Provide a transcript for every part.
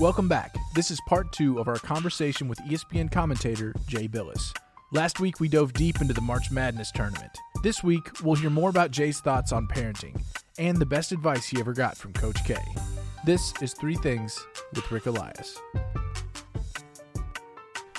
Welcome back. This is part two of our conversation with ESPN commentator Jay Bilas. Last week, we dove deep into the March Madness tournament. This week, we'll hear more about Jay's thoughts on parenting and the best advice he ever got from Coach K. This is Three Things with Ric Elias.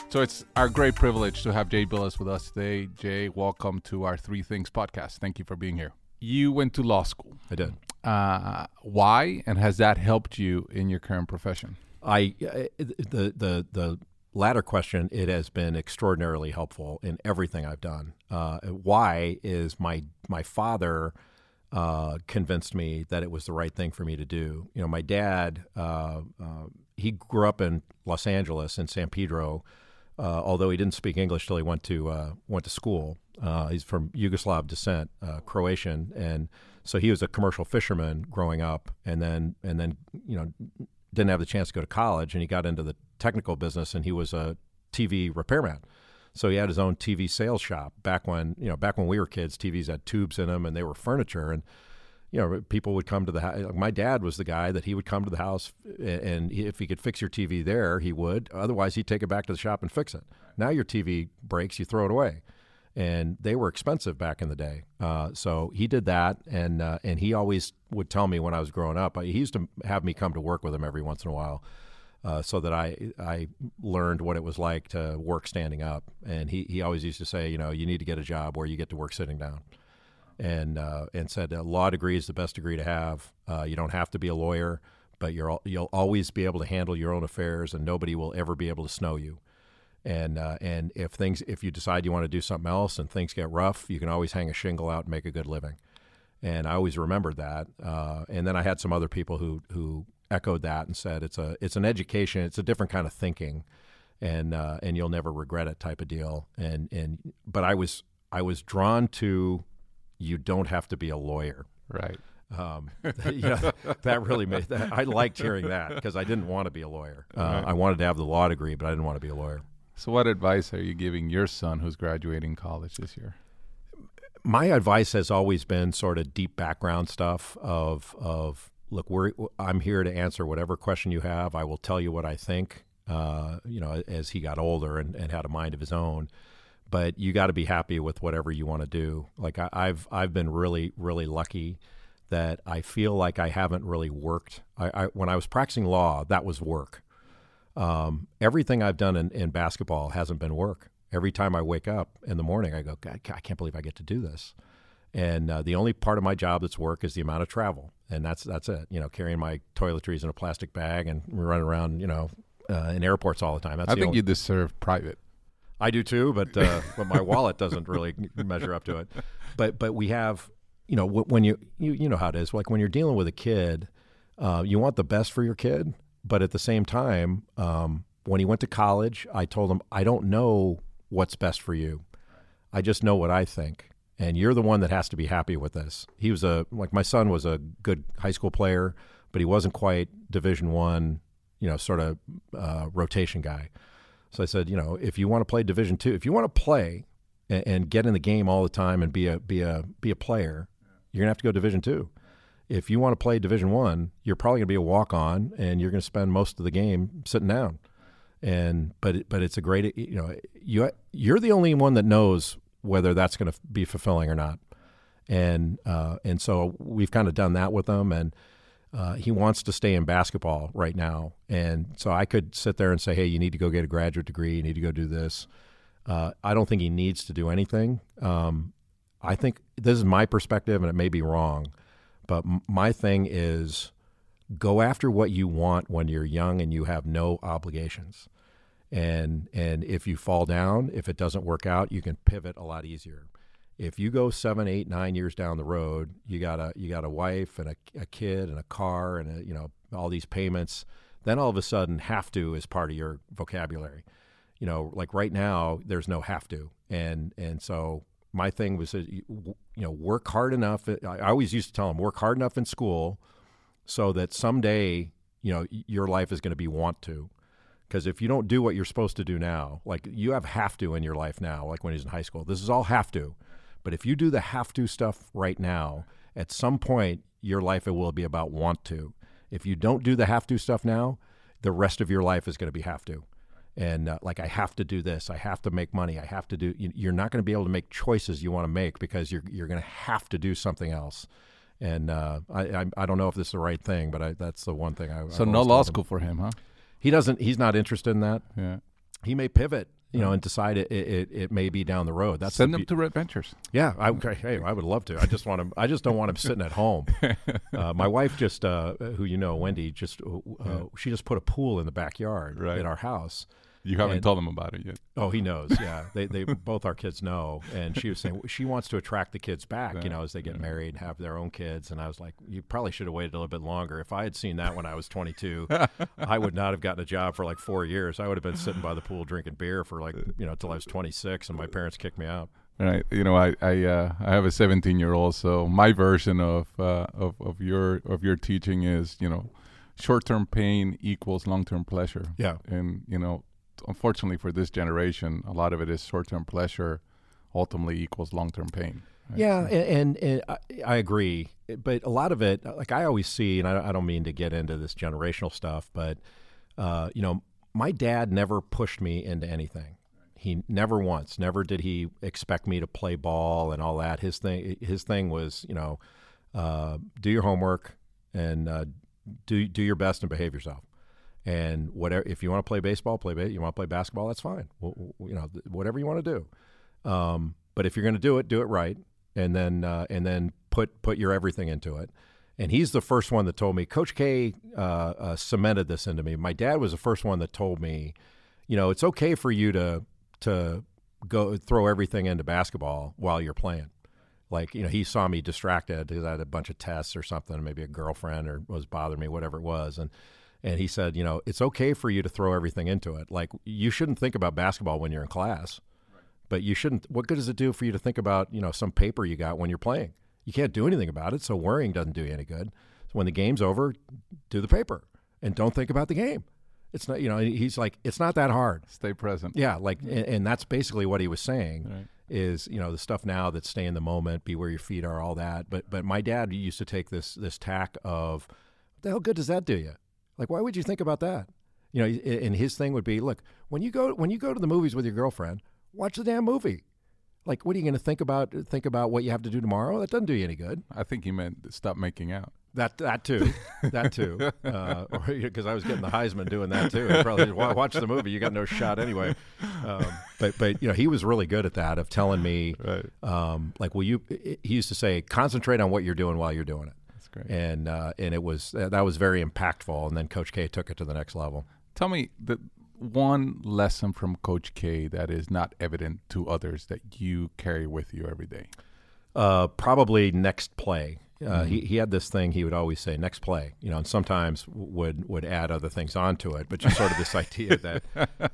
So it's our great privilege to have Jay Bilas with us today. Jay, welcome to our Three Things podcast. Thank you for being here. You went to law school. I did. Uh, why, and has that helped you in your current profession? I uh, the the the latter question. It has been extraordinarily helpful in everything I've done. Uh, why is my my father uh, convinced me that it was the right thing for me to do. You know, my dad uh, uh, he grew up in Los Angeles in San Pedro. Uh, although he didn't speak English till he went to uh, went to school, he's from Yugoslav descent, Croatian, and so he was a commercial fisherman growing up, and then and then you know didn't have the chance to go to college, and he got into the technical business, and he was a TV repairman. So he had his own TV sales shop back when you know back when we were kids. TVs had tubes in them, and they were furniture, and you know people would come to the house. My dad was the guy that he would come to the house, and if he could fix your TV there, he would. Otherwise, he'd take it back to the shop and fix it. Now your TV breaks, you throw it away and they were expensive back in the day. Uh, so he did that, and uh, and he always would tell me when I was growing up. He used to have me come to work with him every once in a while, uh, so that I I learned what it was like to work standing up. And he he always used to say, you know, you need to get a job where you get to work sitting down. And uh, and said a law degree is the best degree to have. Uh, you don't have to be a lawyer, but you're you'll always be able to handle your own affairs, and nobody will ever be able to snow you and uh, and if things if you decide you want to do something else and things get rough, you can always hang a shingle out and make a good living. And I always remembered that. Uh, and then I had some other people who who echoed that and said it's a it's an education, it's a different kind of thinking, and uh, and you'll never regret it type of deal. And and but I was I was drawn to you don't have to be a lawyer. Right. Um, yeah, that really made that. I liked hearing that because I didn't want to be a lawyer. Uh, Right. I wanted to have the law degree, but I didn't want to be a lawyer. So, what advice are you giving your son who's graduating college this year? my advice has always been sort of deep background stuff of of look we're I'm here to answer whatever question you have. I will tell you what I think uh, you know as he got older and, and had a mind of his own. But you got to be happy with whatever you want to do. Like I, I've I've been really really lucky that I feel like I haven't really worked. I, I when I was practicing law that was work um, everything I've done in, in basketball hasn't been work. Every time I wake up in the morning, I go, God, I can't believe I get to do this. And uh, the only part of my job that's work is the amount of travel, and that's that's it. You know, carrying my toiletries in a plastic bag and running around, you know, uh, in airports all the time. That's I the think only- you deserve private. I do too, but uh, but my wallet doesn't really measure up to it. But but we have, you know, when you you you know how it is. Like when you're dealing with a kid, uh, you want the best for your kid, but at the same time, um, when he went to college, I told him I don't know what's best for you. I just know what I think, and you're the one that has to be happy with this. He was a like my son was a good high school player, but he wasn't quite Division One, you know, sort of uh, rotation guy. So I said, you know, if you want to play Division Two, if you want to play and, and get in the game all the time and be a be a be a player, you're gonna have to go Division Two. If you want to play Division One, you're probably gonna be a walk on, and you're gonna spend most of the game sitting down. And but but it's a great, you know, you you're the only one that knows whether that's going to be fulfilling or not. And uh, and so we've kind of done that with him, and uh, he wants to stay in basketball right now. And so I could sit there and say, hey, you need to go get a graduate degree, you need to go do this. Uh, I don't think he needs to do anything. Um, I think this is my perspective, and it may be wrong, but my thing is go after what you want when you're young and you have no obligations. And and if you fall down, if it doesn't work out, you can pivot a lot easier. If you go seven, eight, nine years down the road, you got a you got a wife and a, a kid and a car and a, you know all these payments. Then all of a sudden, have to is part of your vocabulary. You know, like right now, there's no have to, and and so my thing was, that you know, work hard enough. Uh, I I always used to tell them, work hard enough in school, so that someday, you know, your life is going to be want to. Because if you don't do what you're supposed to do now, like you have have to in your life now, like when he's in high school, this is all have to. But if you do the have to stuff right now, at some point your life it will be about want to. If you don't do the have to stuff now, the rest of your life is going to be have to. And uh, like I have to do this, I have to make money, I have to do. you- You're not going to be able to make choices you want to make because you're you're going to have to do something else. And uh, I, I I don't know if this is the right thing, but I, that's the one thing I. So I've no law told him. school for him, huh? He doesn't. He's not interested in that. Yeah. He may pivot, you know, and decide it, it, it, may be down the road. That's Send the be- to Red Ventures. yeah, I, okay, hey, I would love to. I just want him. I just don't want them sitting at home. Uh, my wife just, uh, who you know, Wendy, just uh, uh, she just put a pool in the backyard Right. at our house. You haven't And- told him about it yet. Oh, he knows. Yeah, they, they both our kids know, and she was saying she wants to attract the kids back. You know, as they get married and have their own kids. And I was like, you probably should have waited a little bit longer. If I had seen that when I was 22, I would not have gotten a job for like four years. I would have been sitting by the pool drinking beer for like you know until I was 26, and my parents kicked me out. Right. You know, I I uh, I have a 17 year old, so my version of uh, of of your of your teaching is, you know, short term pain equals long term pleasure. Yeah. And you know, unfortunately for this generation, a lot of it is short term pleasure, ultimately equals long term pain. right? Yeah, and, and, and I, I agree. But a lot of it, like I always see, and I, I don't mean to get into this generational stuff, but uh, you know, my dad never pushed me into anything. He never once, never did he expect me to play ball and all that. His thing, his thing was, you know, uh, do your homework and uh, do do your best and behave yourself. And whatever, if you want to play baseball, play ba- You want to play basketball, that's fine. Well, you know, whatever you want to do. Um, but if you're going to do it, do it right, and then uh, and then put put your everything into it. And he's the first one that told me. Coach K uh, uh, cemented this into me. My dad was the first one that told me, you know, it's okay for you to to go throw everything into basketball while you're playing. Like you know, he saw me distracted because I had a bunch of tests or something, maybe a girlfriend or was bothering me, whatever it was, and and he said, you know, it's okay for you to throw everything into it. Like you shouldn't think about basketball when you're in class, but you shouldn't. What good does it do for you to think about you know some paper you got when you're playing? You can't do anything about it, so worrying doesn't do you any good. So when the game's over, do the paper and don't think about the game. It's not, you know, he's like, it's not that hard. Stay present. Yeah, like, and, and that's basically what he was saying. Right. Is you know the stuff now that stay in the moment, be where your feet are, all that. But but my dad used to take this this tack of, what the hell good does that do you? Like, why would you think about that? You know, and his thing would be, look, when you go when you go to the movies with your girlfriend, watch the damn movie. Like, what are you going to think about? Think about what you have to do tomorrow? That doesn't do you any good. I think he meant stop making out. That that too, that too. Because I was getting the Heisman doing that too. Probably watch the movie. You got no shot anyway. Um, but but you know he was really good at that of telling me, Right. um, like, will you? He used to say, concentrate on what you're doing while you're doing it. Great. And uh, and it was that was very impactful. And then Coach K took it to the next level. Tell me the one lesson from Coach K that is not evident to others that you carry with you every day. Uh, probably next play. Uh, he, he had this thing he would always say next play you know and sometimes would would add other things onto it but just sort of this idea that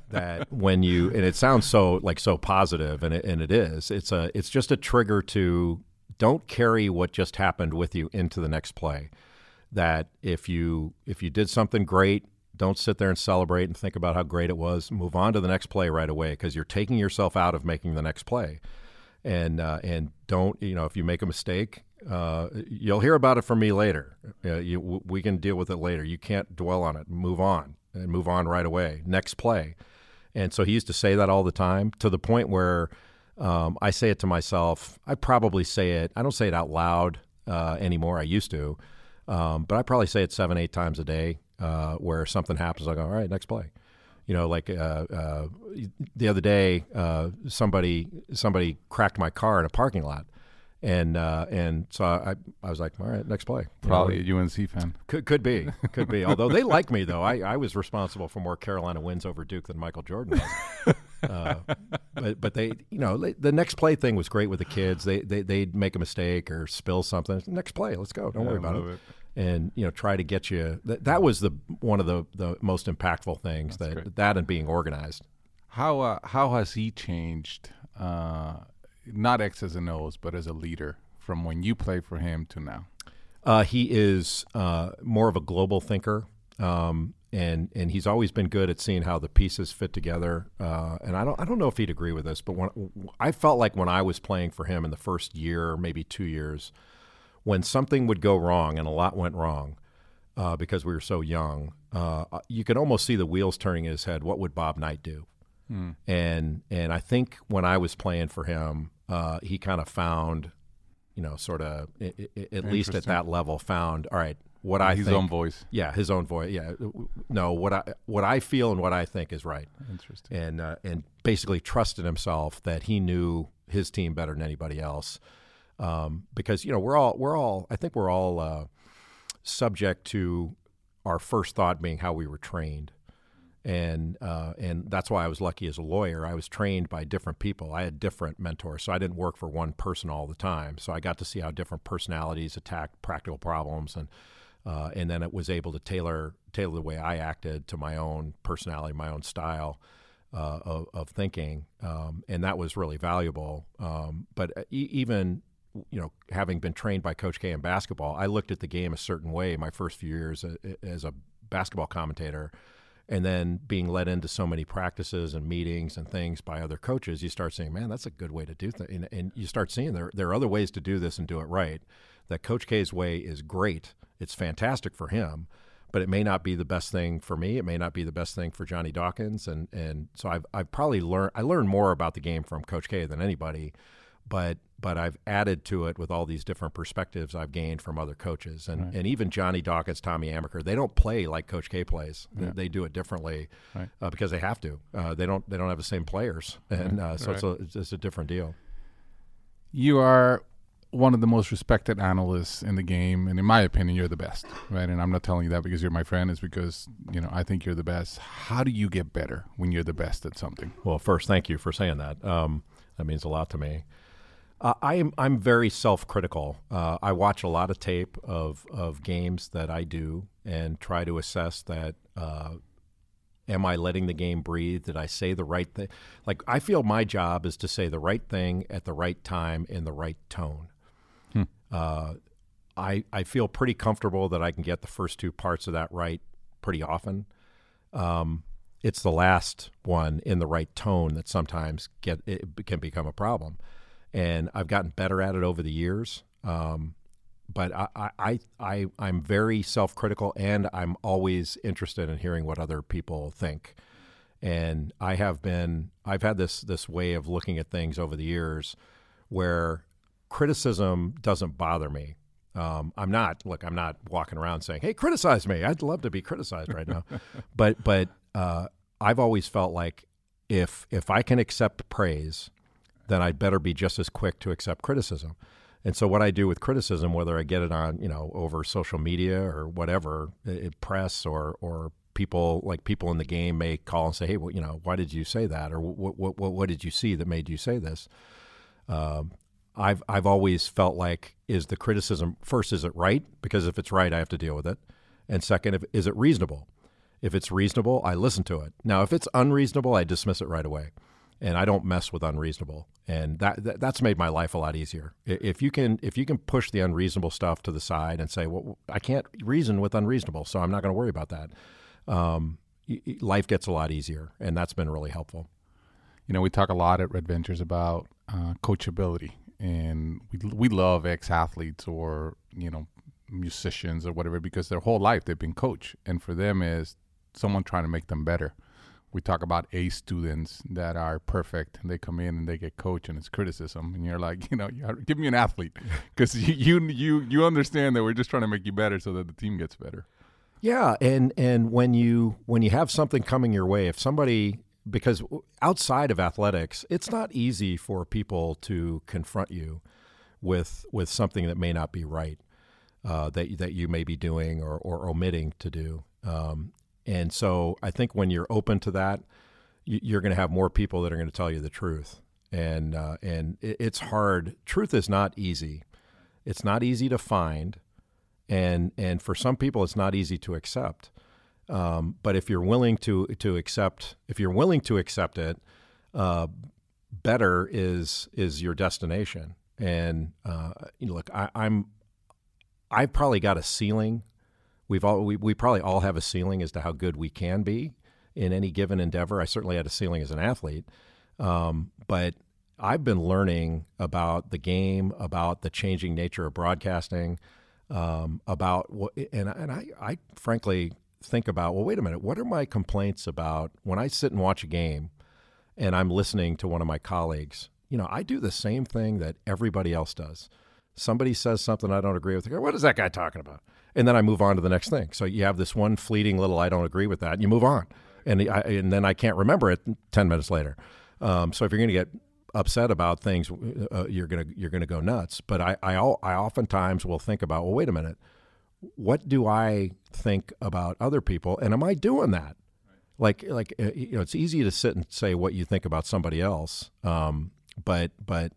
that when you and it sounds so like so positive and it, and it is it's a it's just a trigger to don't carry what just happened with you into the next play. That if you if you did something great don't sit there and celebrate and think about how great it was. Move on to the next play right away because you're taking yourself out of making the next play. And uh, and don't you know if you make a mistake uh, you'll hear about it from me later. Uh, you, w- we can deal with it later. You can't dwell on it. Move on and move on right away. Next play. And so he used to say that all the time to the point where um, I say it to myself. I probably say it. I don't say it out loud uh, anymore. I used to, um, but I probably say it seven, eight times a day. Uh, where something happens, I go, "All right, next play." You know, like uh, uh, the other day, uh, somebody somebody cracked my car in a parking lot, and uh, and so I I was like, "All right, next play." You know, Probably a UNC fan. could could be, could be. Although they like me though, I, I was responsible for more Carolina wins over Duke than Michael Jordan was. uh, but but they, you know, the next play thing was great with the kids. They they they'd make a mistake or spill something. Next play, let's go. Don't Yeah, worry about it. it. And you know, try to get you. That, that was the one of the the most impactful things. That's that great. that and being organized. How uh, how has he changed? Uh, not X's and O's, but as a leader from when you played for him to now. Uh, he is uh, more of a global thinker, um, and and he's always been good at seeing how the pieces fit together. Uh, and I don't I don't know if he'd agree with this, but when I felt like when I was playing for him in the first year, maybe two years, when something would go wrong, and a lot went wrong uh, because we were so young, uh, you could almost see the wheels turning in his head. What would Bob Knight do? Hmm. And and I think when I was playing for him, uh, he kind of found, you know, sort of at least at that level, found all right. What I his think, own voice. yeah, his own voice. Yeah, no, what I what I feel and what I think is right, Interesting. and uh, and basically trusted himself that he knew his team better than anybody else, um, because you know we're all we're all I think we're all uh, subject to our first thought being how we were trained, and uh, and that's why I was lucky as a lawyer. I was trained by different people. I had different mentors, so I didn't work for one person all the time. So I got to see how different personalities attack practical problems, and uh, and then it was able to tailor tailor the way I acted to my own personality, my own style. Uh, of, of thinking, um, and that was really valuable. Um, but e- even you know, having been trained by Coach K in basketball, I looked at the game a certain way my first few years as a basketball commentator. And then being led into so many practices and meetings and things by other coaches, you start saying, man, that's a good way to do things. And, and you start seeing there, there are other ways to do this and do it right. That Coach K's way is great. It's fantastic for him, but it may not be the best thing for me. It may not be the best thing for Johnny Dawkins. And, and so I've, I've probably learned, I learned more about the game from Coach K than anybody but but I've added to it with all these different perspectives I've gained from other coaches, and and even Johnny Dawkins, Tommy Amaker, they don't play like Coach K plays. They, they do it differently Right. uh, because they have to. Uh, they don't they don't have the same players, and uh, so it's, a, it's it's a different deal. You are one of the most respected analysts in the game, and in my opinion, you're the best, right? And I'm not telling you that because you're my friend; it's because you know I think you're the best. How do you get better when you're the best at something? Well, first, thank you for saying that. Um, that means a lot to me. Uh, I am I'm very self-critical. Uh, I watch a lot of tape of of games that I do and try to assess that. Uh, am I letting the game breathe? Did I say the right thing? Like I feel my job is to say the right thing at the right time in the right tone. Uh, I I feel pretty comfortable that I can get the first two parts of that right pretty often. Um, it's the last one in the right tone that sometimes get it can become a problem, and I've gotten better at it over the years. Um, but I, I, I, I'm very self-critical, and I'm always interested in hearing what other people think. And I have been, I've had this this way of looking at things over the years, where criticism doesn't bother me. Um, I'm not look. I'm not walking around saying, "Hey, criticize me." I'd love to be criticized right now, but but uh, I've always felt like if if I can accept praise, then I'd better be just as quick to accept criticism. And so what I do with criticism, whether I get it on you know over social media or whatever, i press or or people like people in the game may call and say, "Hey, well, you know, why did you say that?" or "What what what, what did you see that made you say this?" Um, I've I've always felt like is the criticism first is it right because if it's right I have to deal with it, and second if, is it reasonable? If it's reasonable, I listen to it. Now if it's unreasonable, I dismiss it right away, and I don't mess with unreasonable, and that, that that's made my life a lot easier. If you can if you can push the unreasonable stuff to the side and say, well, I can't reason with unreasonable, so I'm not going to worry about that. Um, life gets a lot easier, and that's been really helpful. You know, we talk a lot at Red Ventures about uh, coachability, and we we love ex athletes or you know musicians or whatever because their whole life they've been coached, and for them is someone trying to make them better. We talk about A students that are perfect, and they come in and they get coached, and it's criticism, and you're like, you know, give me an athlete because you, you you you understand that we're just trying to make you better so that the team gets better. Yeah, and and when you when you have something coming your way, if somebody because outside of athletics, it's not easy for people to confront you with with something that may not be right uh, that that you may be doing or, or omitting to do. Um, and so I think when you're open to that, you, you're going to have more people that are going to tell you the truth. And uh, and it's hard. Truth is not easy. It's not easy to find and and for some people it's not easy to accept. Um, but if you're willing to to accept, if you're willing to accept it, uh, better is is your destination. And uh, you know, look, I, I'm I've probably got a ceiling. We've all we, we probably all have a ceiling as to how good we can be in any given endeavor. I certainly had a ceiling as an athlete, um, but I've been learning about the game, about the changing nature of broadcasting, um, about what, and and I, I frankly think about, well, wait a minute, what are my complaints about when I sit and watch a game and I'm listening to one of my colleagues? You know, I do the same thing that everybody else does. Somebody says something I don't agree with. What is that guy talking about? And then I move on to the next thing. So you have this one fleeting little I don't agree with that, and you move on. And, I, and then I can't remember it 10 minutes later. Um, so if you're going to get upset about things, uh, you're gonna you're gonna go nuts. But I, I I oftentimes will think about, well, wait a minute, what do I think about other people, and am I doing that? Like like uh, you know, it's easy to sit and say what you think about somebody else, um, but but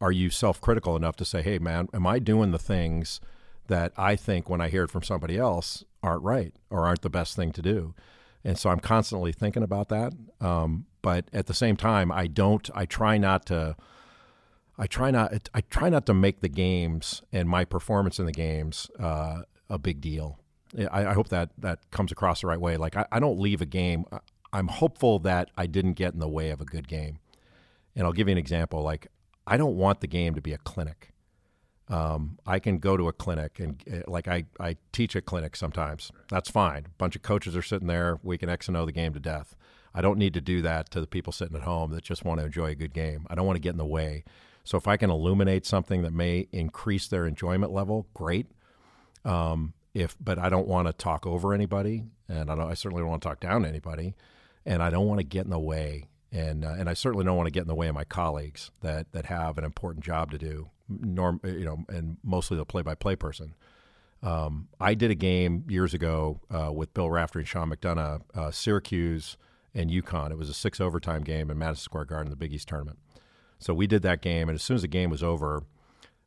are you self critical enough to say, hey man, am I doing the things that I think when I hear it from somebody else aren't right or aren't the best thing to do? And so I'm constantly thinking about that. Um, but at the same time, I don't. I try not to. I try not. I try not to make the games and my performance in the games uh, a big deal. I, I, hope that that comes across the right way. Like I, I don't leave a game. I'm hopeful that I didn't get in the way of a good game. And I'll give you an example. Like I don't want the game to be a clinic. Um, I can go to a clinic and uh, like I, I teach a clinic sometimes. That's fine. A bunch of coaches are sitting there. We can X and O the game to death. I don't need to do that to the people sitting at home that just want to enjoy a good game. I don't want to get in the way. So if I can illuminate something that may increase their enjoyment level, great. Um, if but I don't want to talk over anybody, and I, I certainly don't want to talk down to anybody, and I don't want to get in the way and uh, and I certainly don't want to get in the way of my colleagues that that have an important job to do. Norm, you know, and mostly the play-by-play person. Um, I did a game years ago uh, with Bill Raftery and Sean McDonough, uh, Syracuse and UConn. It was a six overtime game in Madison Square Garden, the Big East tournament. So we did that game, and as soon as the game was over,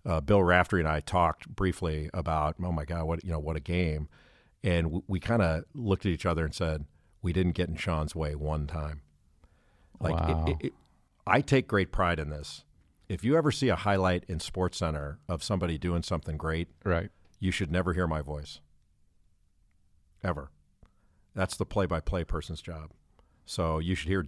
uh, Bill Raftery and I talked briefly about, oh my God, what you know, what a game, and w- we kind of looked at each other and said, we didn't get in Sean's way one time. Like wow. it, it, I take great pride in this. If you ever see a highlight in Sports Center of somebody doing something great, right, you should never hear my voice. Ever. That's the play-by-play person's job. So you should hear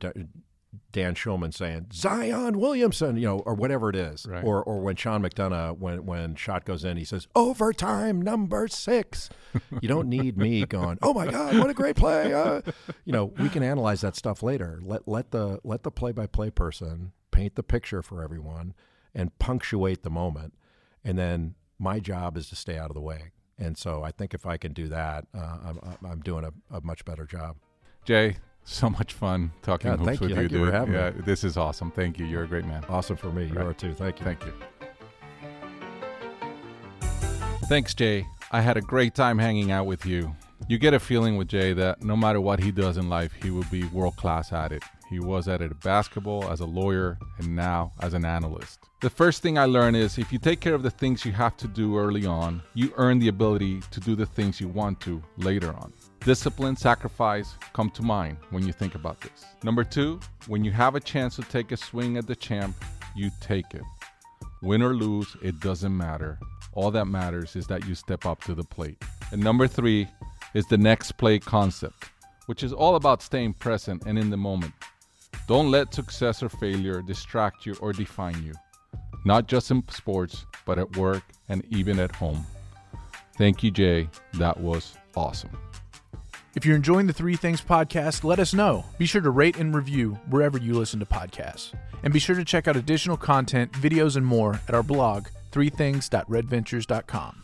Dan Shulman saying Zion Williamson, you know, or whatever it is, right. or or when Sean McDonough, when when shot goes in, he says overtime number six. you don't need me going, oh my God, what a great play. Uh, you know, we can analyze that stuff later. Let let the let the play by play person paint the picture for everyone and punctuate the moment, and then my job is to stay out of the way. And so I think if I can do that, uh, I'm I'm doing a, a much better job. Jay, so much fun talking yeah, hoops with you, you, you dude. yeah, me. this is awesome. Thank you. You're a great man. Awesome for me. You right. are too. Thank you. Thank you. Thanks, Jay. I had a great time hanging out with you. You get a feeling with Jay that no matter what he does in life, he will be world class at it. He was at it at basketball, as a lawyer, and now as an analyst. The first thing I learned is if you take care of the things you have to do early on, you earn the ability to do the things you want to later on. Discipline, sacrifice come to mind when you think about this. Number two, when you have a chance to take a swing at the champ, you take it. Win or lose, it doesn't matter. All that matters is that you step up to the plate. And number three is the next play concept, which is all about staying present and in the moment. Don't let success or failure distract you or define you, not just in sports, but at work and even at home. Thank you, Jay. That was awesome. If you're enjoying the Three Things podcast, let us know. Be sure to rate and review wherever you listen to podcasts. And be sure to check out additional content, videos, and more at our blog, threethings.redventures.com.